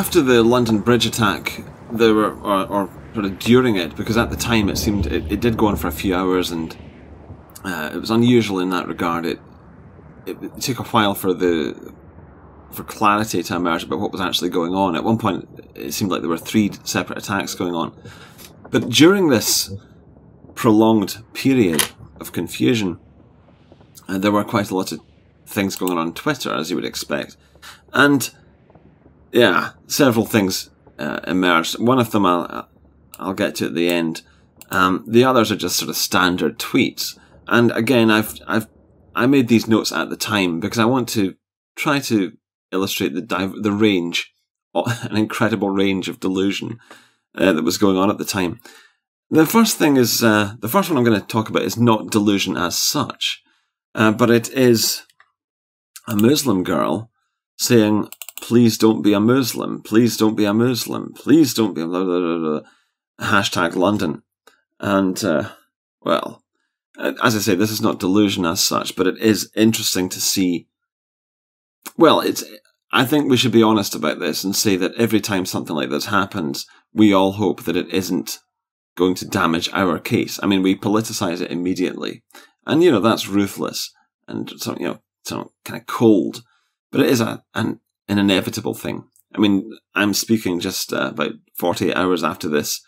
After the London Bridge attack, there were, or, or sort of during it, because at the time it seemed it, it did go on for a few hours and uh, it was unusual in that regard. It, it, it took a while for the for clarity to emerge about what was actually going on. At one point, it seemed like there were three separate attacks going on. But during this prolonged period of confusion, uh, there were quite a lot of things going on on Twitter, as you would expect. And yeah, several things uh, emerged. One of them I'll, I'll get to at the end. Um, the others are just sort of standard tweets. And again, I've, I've, I made these notes at the time because I want to try to illustrate the div- the range, an incredible range of delusion uh, that was going on at the time. The first thing is uh, the first one I'm going to talk about is not delusion as such, uh, but it is a Muslim girl saying, "Please don't be a Muslim. Please don't be a Muslim. Please don't be a blah, blah, blah, blah. hashtag London." And uh, well, as I say, this is not delusion as such, but it is interesting to see. Well, it's. I think we should be honest about this and say that every time something like this happens, we all hope that it isn't going to damage our case. I mean, we politicize it immediately, and you know that's ruthless and so you know so kind of cold, but it is a an, an inevitable thing. I mean, I'm speaking just uh, about 48 hours after this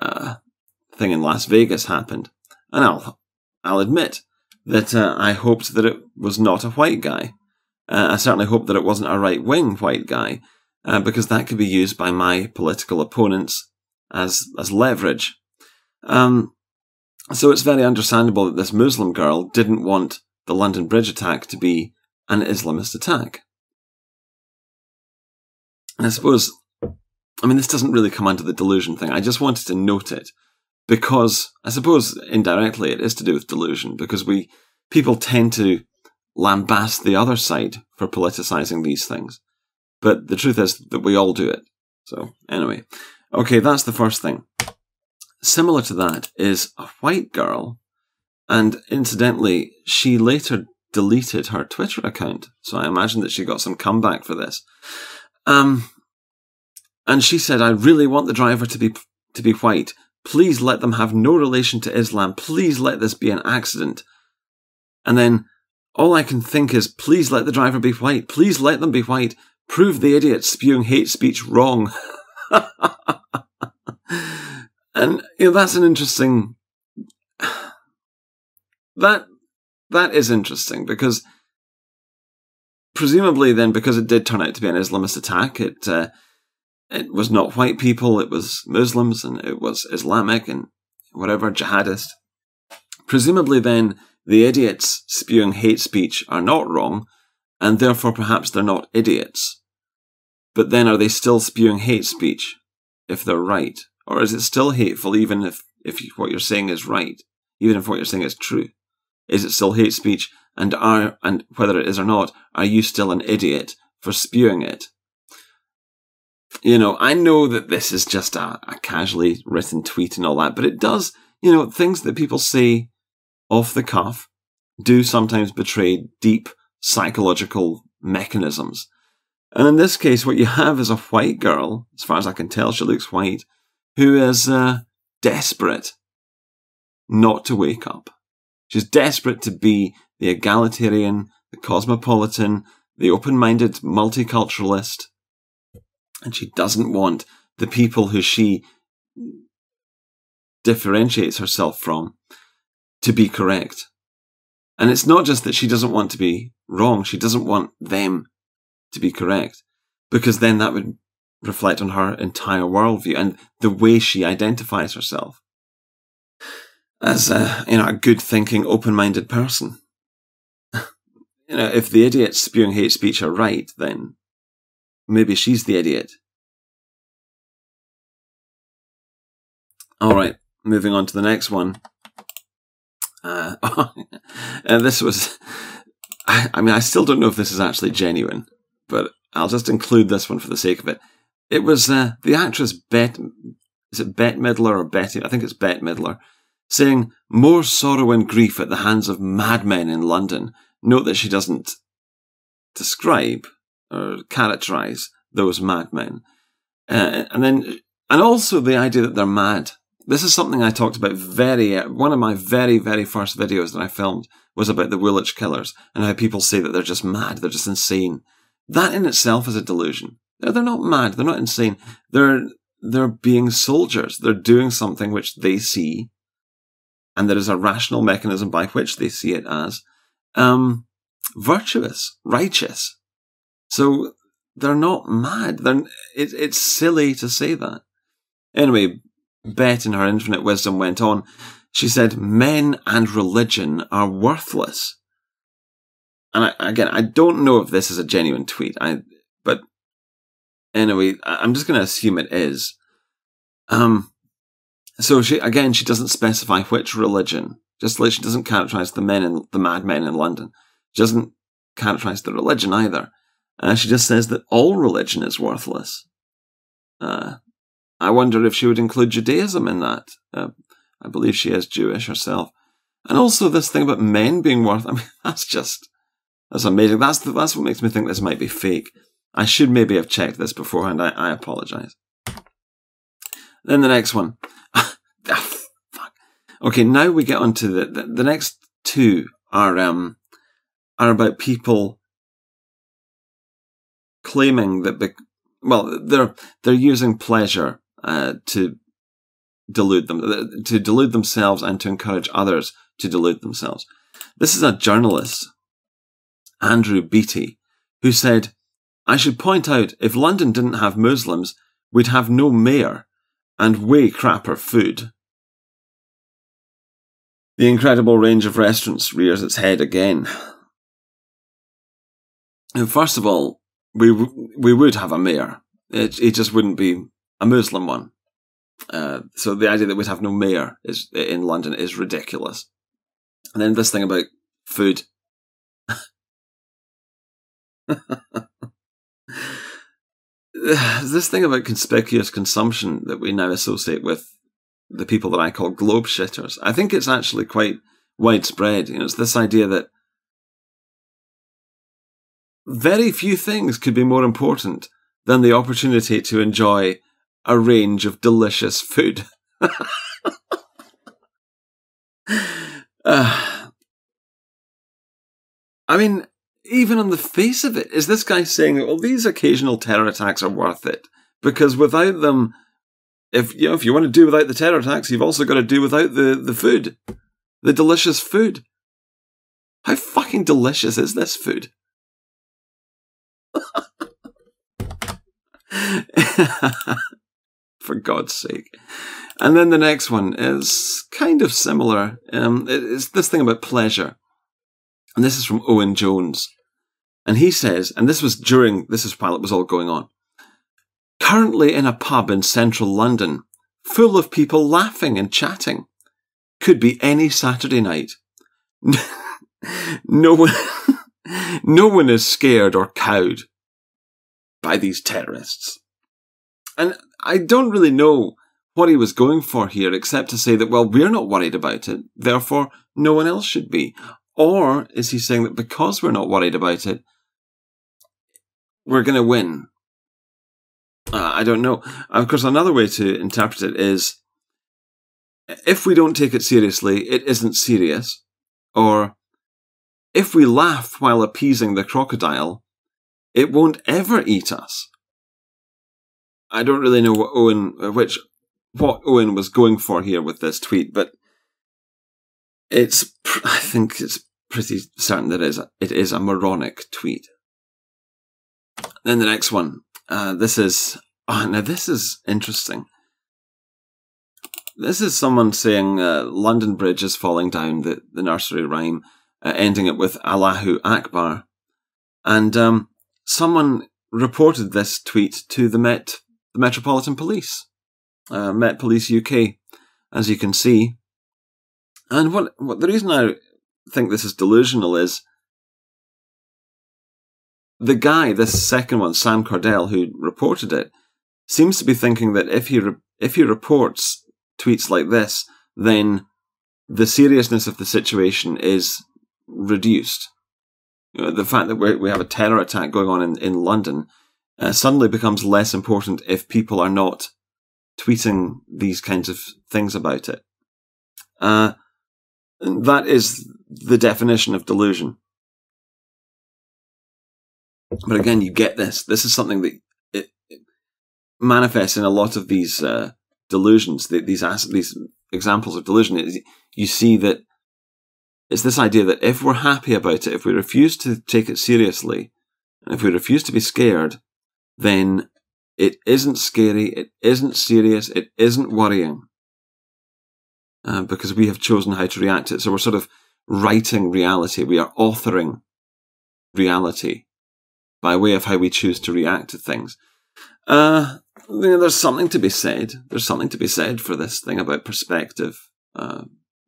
uh, thing in Las Vegas happened, and I'll I'll admit that uh, I hoped that it was not a white guy. Uh, I certainly hoped that it wasn't a right wing white guy, uh, because that could be used by my political opponents as as leverage. Um, so it's very understandable that this Muslim girl didn't want the London Bridge attack to be an Islamist attack. And I suppose, I mean, this doesn't really come under the delusion thing. I just wanted to note it because I suppose indirectly it is to do with delusion because we, people tend to lambast the other side for politicizing these things. But the truth is that we all do it. So anyway, okay, that's the first thing. Similar to that is a white girl and incidentally, she later deleted her Twitter account. So I imagine that she got some comeback for this. Um, and she said, I really want the driver to be, to be white. Please let them have no relation to Islam. Please let this be an accident. And then all I can think is, please let the driver be white. Please let them be white. Prove the idiot spewing hate speech wrong. and, you know, that's an interesting that that is interesting because presumably then because it did turn out to be an Islamist attack, it uh, it was not white people, it was Muslims and it was Islamic and whatever jihadist. Presumably then the idiots spewing hate speech are not wrong, and therefore perhaps they're not idiots. But then are they still spewing hate speech if they're right? Or is it still hateful even if, if what you're saying is right? Even if what you're saying is true? Is it still hate speech? And are, and whether it is or not, are you still an idiot for spewing it? You know, I know that this is just a, a casually written tweet and all that, but it does, you know, things that people say off the cuff do sometimes betray deep psychological mechanisms. And in this case, what you have is a white girl, as far as I can tell, she looks white, who is uh, desperate not to wake up. She's desperate to be the egalitarian, the cosmopolitan, the open minded multiculturalist. And she doesn't want the people who she differentiates herself from to be correct. And it's not just that she doesn't want to be wrong, she doesn't want them to be correct, because then that would reflect on her entire worldview and the way she identifies herself as a you know a good thinking, open minded person. you know, if the idiots spewing hate speech are right, then maybe she's the idiot. All right, moving on to the next one. Uh, and this was, I, I mean, I still don't know if this is actually genuine, but I'll just include this one for the sake of it. It was uh, the actress Bet, is it Bette Midler or Betty? I think it's Bette Midler saying, More sorrow and grief at the hands of madmen in London. Note that she doesn't describe or characterize those madmen. Uh, and then, and also the idea that they're mad. This is something I talked about very, one of my very, very first videos that I filmed was about the Woolwich killers and how people say that they're just mad, they're just insane. That in itself is a delusion. They're, they're not mad, they're not insane. They're, they're being soldiers. They're doing something which they see, and there is a rational mechanism by which they see it as um, virtuous, righteous. So they're not mad. They're, it, it's silly to say that. Anyway, Bet in her infinite wisdom went on. She said, men and religion are worthless. And I, again, I don't know if this is a genuine tweet. I, but anyway, I'm just going to assume it is. Um, so she, again, she doesn't specify which religion, just like she doesn't characterize the men and the madmen in London. She doesn't characterize the religion either. Uh, she just says that all religion is worthless. Uh, I wonder if she would include Judaism in that. Uh, I believe she is Jewish herself. And also this thing about men being worth, I mean, that's just, that's amazing. That's, that's what makes me think this might be fake. I should maybe have checked this beforehand. I, I apologize. Then the next one. ah, fuck. Okay, now we get on to the, the, the next two are, um, are about people claiming that, the, well, they're, they're using pleasure, uh, to delude them, uh, to delude themselves and to encourage others to delude themselves. This is a journalist, Andrew Beattie, who said, I should point out if London didn't have Muslims, we'd have no mayor and way crapper food. The incredible range of restaurants rears its head again. And first of all, we we would have a mayor. It, it just wouldn't be a Muslim one. Uh, so the idea that we'd have no mayor is in London is ridiculous. And then this thing about food. this thing about conspicuous consumption that we now associate with the people that I call globe shitters. I think it's actually quite widespread. You know, it's this idea that very few things could be more important than the opportunity to enjoy a range of delicious food. uh, I mean, even on the face of it, is this guy saying, well, these occasional terror attacks are worth it? Because without them, if you know, if you want to do without the terror attacks, you've also got to do without the, the food. The delicious food. How fucking delicious is this food? For God's sake. And then the next one is kind of similar. Um, it's this thing about pleasure. And this is from Owen Jones. And he says, and this was during, this is while it was all going on. Currently in a pub in central London, full of people laughing and chatting. Could be any Saturday night. no one, no one is scared or cowed by these terrorists. And I don't really know what he was going for here, except to say that, well, we're not worried about it, therefore no one else should be. Or is he saying that because we're not worried about it, we're going to win? Uh, I don't know. Of course, another way to interpret it is if we don't take it seriously, it isn't serious. Or if we laugh while appeasing the crocodile, it won't ever eat us. I don't really know what Owen, which, what Owen was going for here with this tweet, but it's, I think it's pretty certain that it is, it is a moronic tweet. Then the next one. Uh, this is, oh, now this is interesting. This is someone saying uh, London Bridge is falling down, the, the nursery rhyme, uh, ending it with Allahu Akbar. And um, someone reported this tweet to the Met, the Metropolitan Police, uh, Met Police UK, as you can see. And what, what the reason I think this is delusional is the guy, this second one, Sam Cordell, who reported it, seems to be thinking that if he re- if he reports tweets like this, then the seriousness of the situation is reduced. You know, the fact that we have a terror attack going on in, in London uh, suddenly becomes less important if people are not tweeting these kinds of things about it. Uh, that is the definition of delusion. But again, you get this. This is something that it, it manifests in a lot of these uh, delusions, these these examples of delusion. You see that it's this idea that if we're happy about it, if we refuse to take it seriously, and if we refuse to be scared, then it isn't scary, it isn't serious, it isn't worrying. Uh, because we have chosen how to react to it. So we're sort of writing reality. We are authoring reality by way of how we choose to react to things. Uh, you know, there's something to be said. There's something to be said for this thing about perspective. Uh,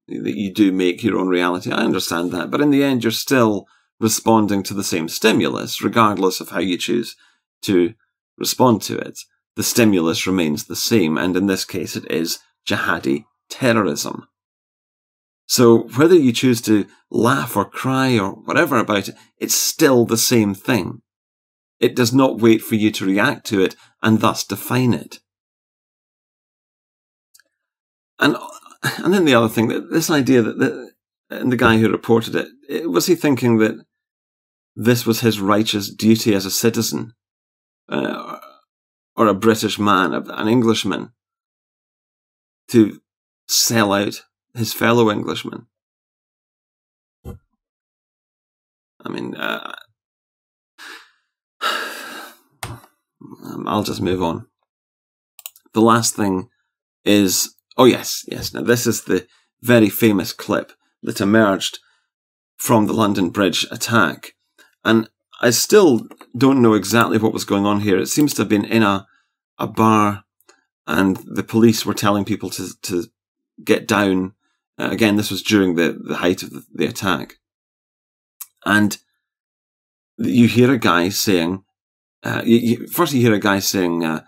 that you do make your own reality. I understand that. But in the end, you're still responding to the same stimulus, regardless of how you choose to respond to it. The stimulus remains the same. And in this case, it is jihadi terrorism. So whether you choose to laugh or cry or whatever about it, it's still the same thing. It does not wait for you to react to it and thus define it. And and then the other thing, this idea that the, and the guy who reported it, was he thinking that this was his righteous duty as a citizen, uh, or a British man, an Englishman, to sell out his fellow Englishmen? I mean, uh, I'll just move on. The last thing is Oh, yes, yes. Now, this is the very famous clip that emerged from the London Bridge attack. And I still don't know exactly what was going on here. It seems to have been in a, a bar, and the police were telling people to, to get down. Uh, again, this was during the, the height of the, the attack. And you hear a guy saying, uh, you, you, first you hear a guy saying, uh,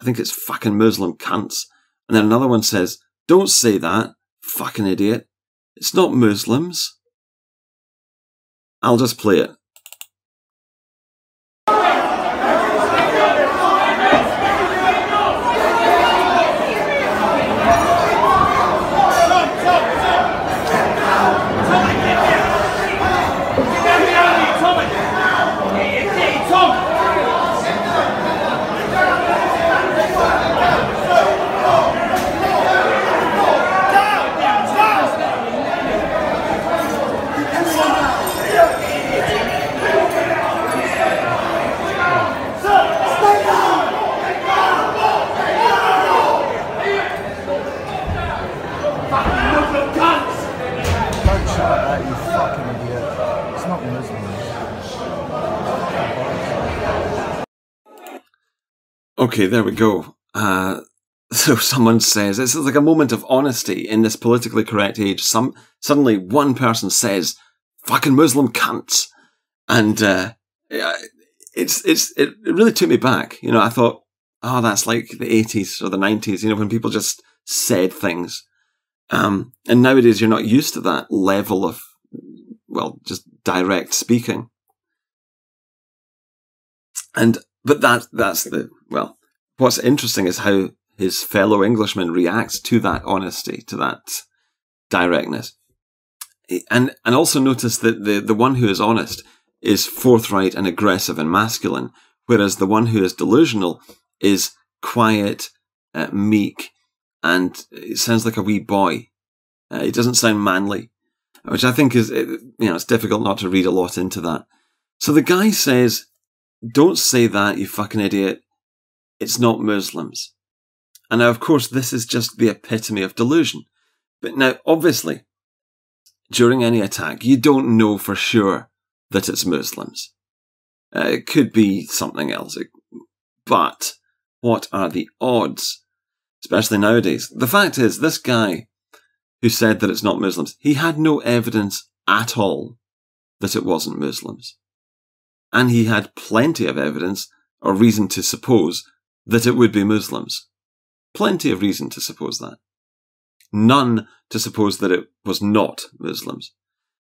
I think it's fucking Muslim cunts. And then another one says, Don't say that, fucking idiot. It's not Muslims. I'll just play it. Okay, there we go. Uh, so someone says it's like a moment of honesty in this politically correct age. Some suddenly one person says "fucking Muslim cunts," and uh, it's it's it really took me back. You know, I thought, oh, that's like the eighties or the nineties. You know, when people just said things. Um, and nowadays, you're not used to that level of well, just direct speaking. And but that that's the well. What's interesting is how his fellow Englishman reacts to that honesty, to that directness, and and also notice that the the one who is honest is forthright and aggressive and masculine, whereas the one who is delusional is quiet, uh, meek, and it sounds like a wee boy. Uh, it doesn't sound manly, which I think is you know it's difficult not to read a lot into that. So the guy says don't say that, you fucking idiot. It's not Muslims. And now, of course, this is just the epitome of delusion. But now, obviously, during any attack, you don't know for sure that it's Muslims. Uh, it could be something else. But what are the odds? Especially nowadays. The fact is, this guy who said that it's not Muslims, he had no evidence at all that it wasn't Muslims and he had plenty of evidence or reason to suppose that it would be Muslims. Plenty of reason to suppose that. None to suppose that it was not Muslims.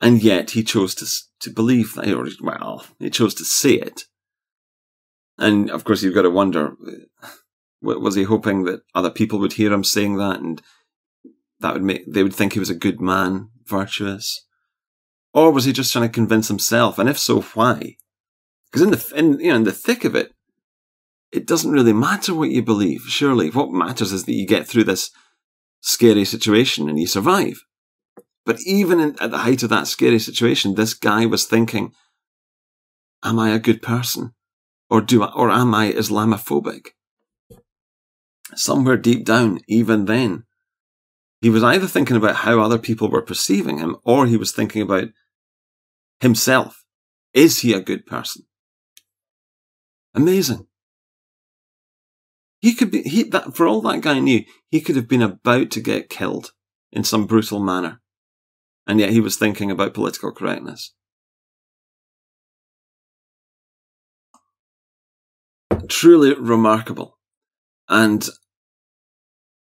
And yet he chose to, to believe that, or, well, he chose to say it. And of course, you've got to wonder, uh, was he hoping that other people would hear him saying that and that would make, they would think he was a good man, virtuous? Or was he just trying to convince himself? And if so, why? Because in the, in, you know, in the thick of it, it doesn't really matter what you believe, surely. What matters is that you get through this scary situation and you survive. But even in, at the height of that scary situation, this guy was thinking, am I a good person? Or do I, or am I Islamophobic? Somewhere deep down, even then, he was either thinking about how other people were perceiving him, or he was thinking about himself. Is he a good person? Amazing. He could be, he, that, for all that guy knew, he could have been about to get killed in some brutal manner. And yet he was thinking about political correctness. Truly remarkable. And,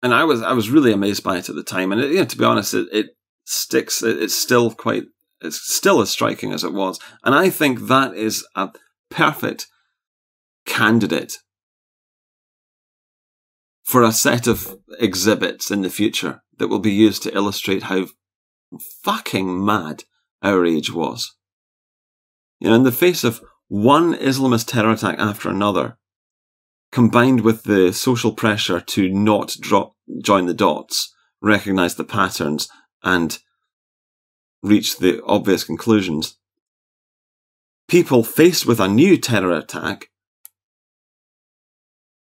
and I was, I was really amazed by it at the time. And it, you know, to be honest, it, it sticks, it, it's still quite, it's still as striking as it was. And I think that is a perfect candidate for a set of exhibits in the future that will be used to illustrate how fucking mad our age was. You know, in the face of one Islamist terror attack after another, combined with the social pressure to not drop, join the dots, recognize the patterns, and reach the obvious conclusions, people faced with a new terror attack,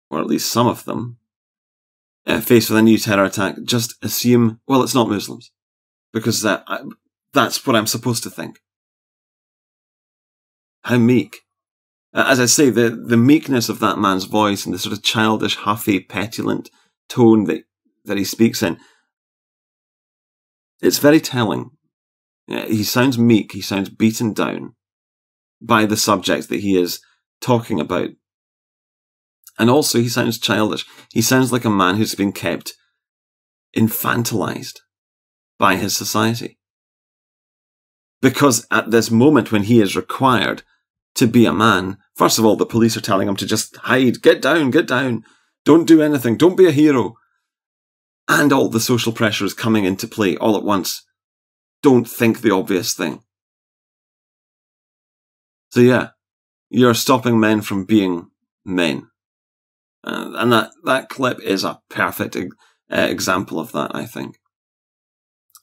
or at least some of them, uh, faced with a new terror attack, just assume, well, it's not Muslims. Because that, I, that's what I'm supposed to think. How meek. Uh, as I say, the, the meekness of that man's voice and the sort of childish, huffy, petulant tone that, that he speaks in, it's very telling. He sounds meek, he sounds beaten down by the subject that he is talking about. And also, he sounds childish. He sounds like a man who's been kept infantilized by his society. Because at this moment when he is required to be a man, first of all, the police are telling him to just hide, get down, get down, don't do anything, don't be a hero. And all the social pressure is coming into play all at once. Don't think the obvious thing. So yeah, you're stopping men from being men. Uh, and that, that clip is a perfect uh, example of that, I think.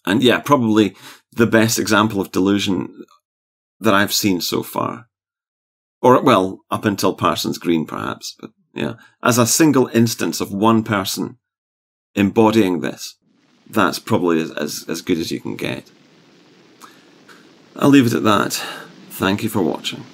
And yeah, probably the best example of delusion that I've seen so far. Or, well, up until Parsons Green, perhaps. But yeah, as a single instance of one person embodying this, that's probably as, as, as good as you can get. I'll leave it at that. Thank you for watching.